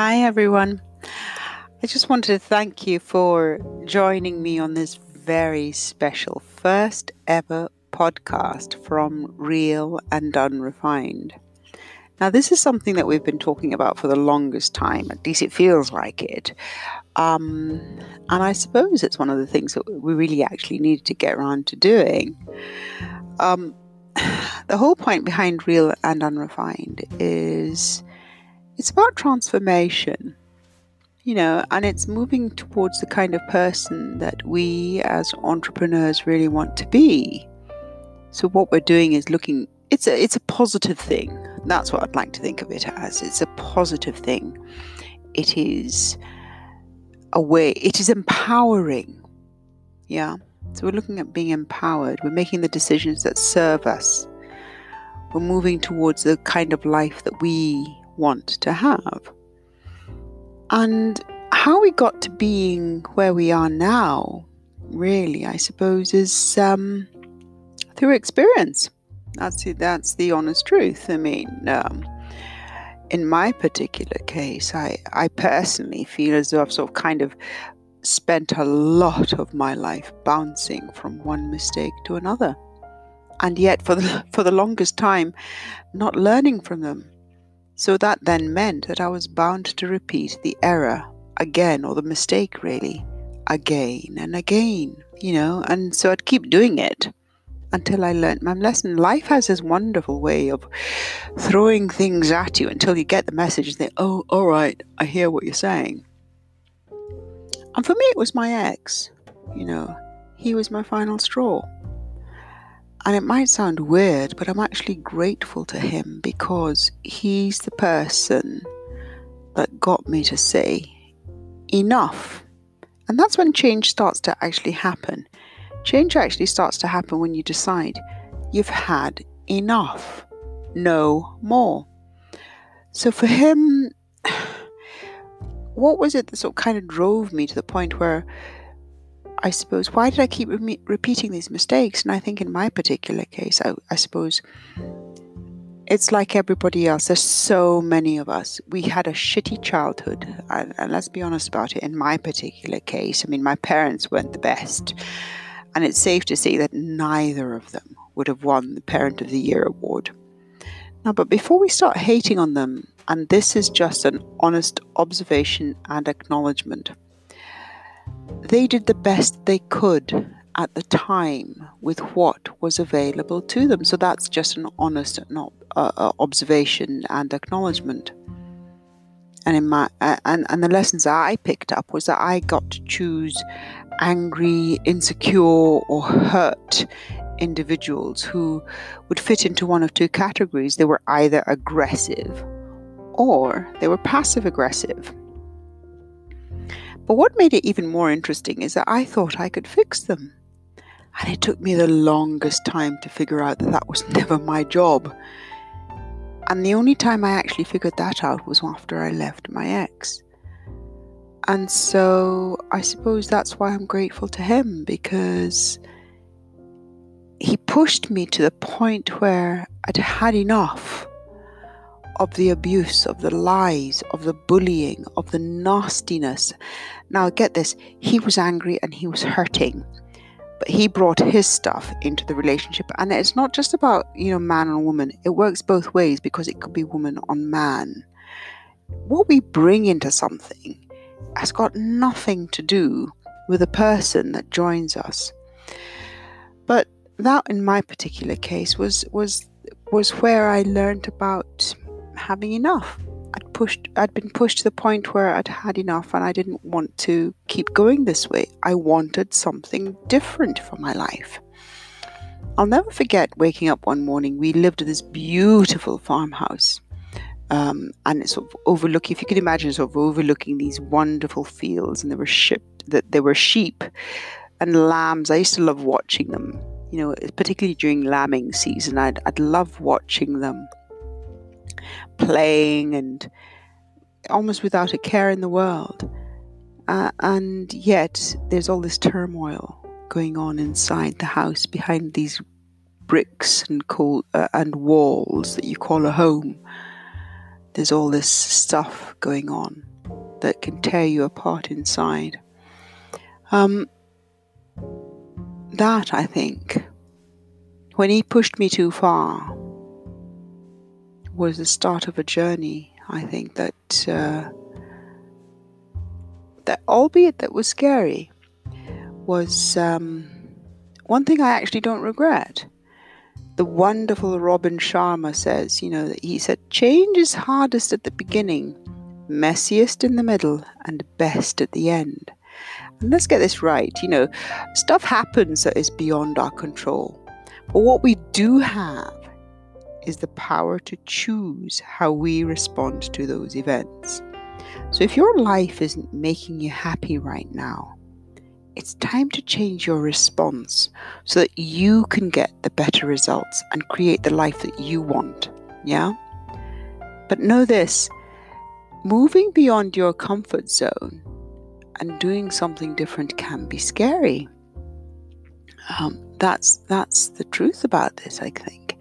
Hi, everyone. I just wanted to thank you for joining me on this very special first ever podcast from Real and Unrefined. Now, this is something that we've been talking about for the longest time, at least it feels like it. Um, and I suppose it's one of the things that we really actually needed to get around to doing. Um, the whole point behind Real and Unrefined is it's about transformation, you know, and it's moving towards the kind of person that we as entrepreneurs really want to be. So what we're doing is looking it's a it's a positive thing. That's what I'd like to think of it as. It's a positive thing. It is a way it is empowering. Yeah. So we're looking at being empowered. We're making the decisions that serve us. We're moving towards the kind of life that we want to have. And how we got to being where we are now, really, I suppose, is um, through experience. That's the, that's the honest truth. I mean, um, in my particular case, I, I personally feel as though I've sort of kind of spent a lot of my life bouncing from one mistake to another. And yet, for the, for the longest time, not learning from them so that then meant that I was bound to repeat the error again, or the mistake really, again and again, you know, and so I'd keep doing it until I learned my lesson. Life has this wonderful way of throwing things at you until you get the message and oh, all right, I hear what you're saying. And for me, it was my ex, you know, he was my final straw. And it might sound weird, but I'm actually grateful to him because he's the person that got me to say enough. And that's when change starts to actually happen. Change actually starts to happen when you decide you've had enough, no more. So for him, what was it that sort of kind of drove me to the point where I suppose, why did I keep re- repeating these mistakes? And I think in my particular case, I, I suppose it's like everybody else. There's so many of us. We had a shitty childhood. And, and let's be honest about it. In my particular case, I mean, my parents weren't the best. And it's safe to say that neither of them would have won the Parent of the Year award. Now, but before we start hating on them, and this is just an honest observation and acknowledgement they did the best they could at the time with what was available to them. So that's just an honest uh, uh, observation and acknowledgement. And in my uh, and and the lessons I picked up was that I got to choose angry, insecure, or hurt individuals who would fit into one of two categories. They were either aggressive or they were passive aggressive. But what made it even more interesting is that I thought I could fix them. And it took me the longest time to figure out that that was never my job. And the only time I actually figured that out was after I left my ex. And so I suppose that's why I'm grateful to him because he pushed me to the point where I'd had enough of the abuse, of the lies, of the bullying, of the nastiness. Now, get this, he was angry and he was hurting, but he brought his stuff into the relationship. And it's not just about, you know, man on woman, it works both ways because it could be woman on man. What we bring into something has got nothing to do with the person that joins us. But that in my particular case was was was where I learned about having enough. I'd pushed I'd been pushed to the point where I'd had enough and I didn't want to keep going this way. I wanted something different for my life. I'll never forget waking up one morning. We lived in this beautiful farmhouse. Um, and it's sort of overlooking, if you could imagine, sort of overlooking these wonderful fields, and there were sheep, that there were sheep and lambs. I used to love watching them. You know, particularly during lambing season, I'd I'd love watching them playing and almost without a care in the world. Uh, and yet, there's all this turmoil going on inside the house behind these bricks and uh, and walls that you call a home. there's all this stuff going on that can tear you apart inside. Um, that, I think, when he pushed me too far, was the start of a journey. I think that uh, that, albeit that was scary, was um, one thing I actually don't regret. The wonderful Robin Sharma says, you know, he said, change is hardest at the beginning, messiest in the middle, and best at the end. And let's get this right. You know, stuff happens that is beyond our control. But what we do have is the power to choose how we respond to those events. So if your life isn't making you happy right now, it's time to change your response so that you can get the better results and create the life that you want. Yeah? But know this moving beyond your comfort zone and doing something different can be scary. Um, that's that's the truth about this. I think.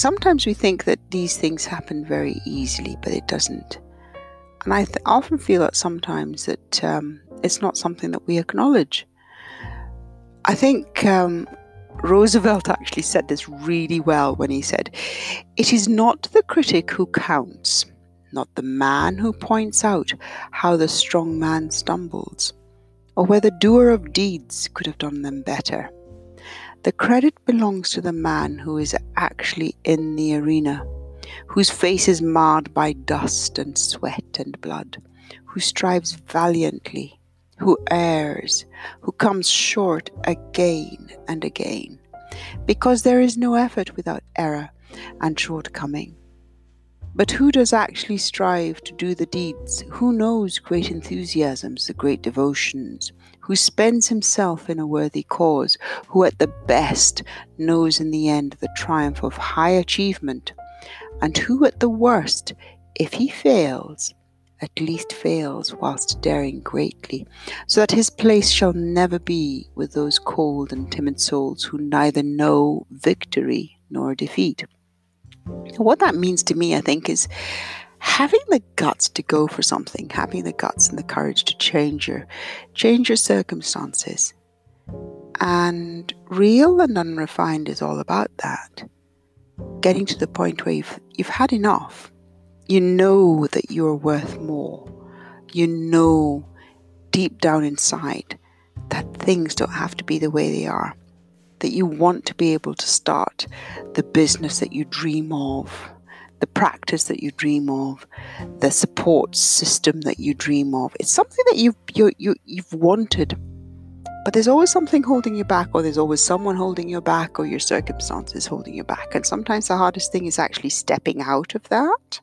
Sometimes we think that these things happen very easily, but it doesn't. And I th- often feel that sometimes that um, it's not something that we acknowledge. I think um, Roosevelt actually said this really well when he said, It is not the critic who counts, not the man who points out how the strong man stumbles, or where the doer of deeds could have done them better. The credit belongs to the man who is actually in the arena, whose face is marred by dust and sweat and blood, who strives valiantly, who errs, who comes short again and again, because there is no effort without error and shortcoming. But who does actually strive to do the deeds? Who knows great enthusiasms, the great devotions? Who spends himself in a worthy cause? Who at the best knows in the end the triumph of high achievement? And who at the worst, if he fails, at least fails whilst daring greatly, so that his place shall never be with those cold and timid souls who neither know victory nor defeat? What that means to me, I think, is having the guts to go for something, having the guts and the courage to change your change your circumstances. And real and unrefined is all about that. Getting to the point where you've you've had enough. You know that you're worth more. You know deep down inside that things don't have to be the way they are that you want to be able to start the business that you dream of, the practice that you dream of, the support system that you dream of. It's something that you've you, you, you've wanted, but there's always something holding you back, or there's always someone holding you back, or your circumstances holding you back. And sometimes the hardest thing is actually stepping out of that.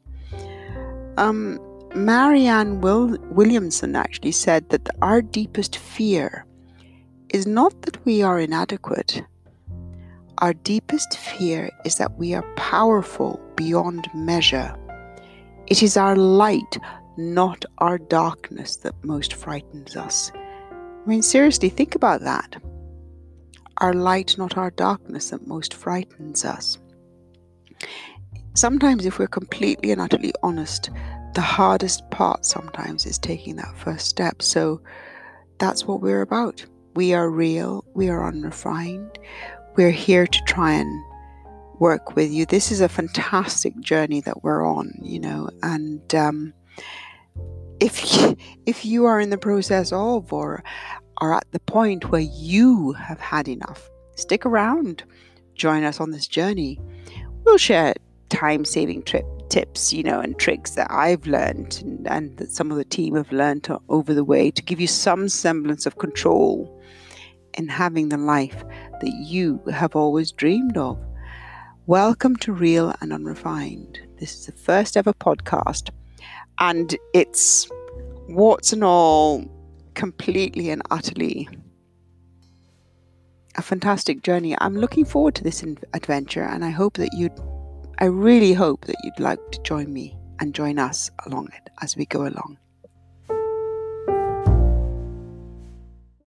Um, Marianne Will- Williamson actually said that our deepest fear is not that we are inadequate. Our deepest fear is that we are powerful beyond measure. It is our light, not our darkness, that most frightens us. I mean, seriously, think about that. Our light, not our darkness, that most frightens us. Sometimes, if we're completely and utterly honest, the hardest part sometimes is taking that first step. So that's what we're about. We are real, we are unrefined. We're here to try and work with you. This is a fantastic journey that we're on, you know, and um, if you, if you are in the process of or are at the point where you have had enough, stick around, join us on this journey. We'll share time saving trip tips, you know, and tricks that I've learned and, and that some of the team have learned over the way to give you some semblance of control in having the life that you have always dreamed of. Welcome to Real and Unrefined. This is the first ever podcast, and it's warts and all completely and utterly a fantastic journey. I'm looking forward to this adventure, and I hope that you'd, I really hope that you'd like to join me and join us along it as we go along.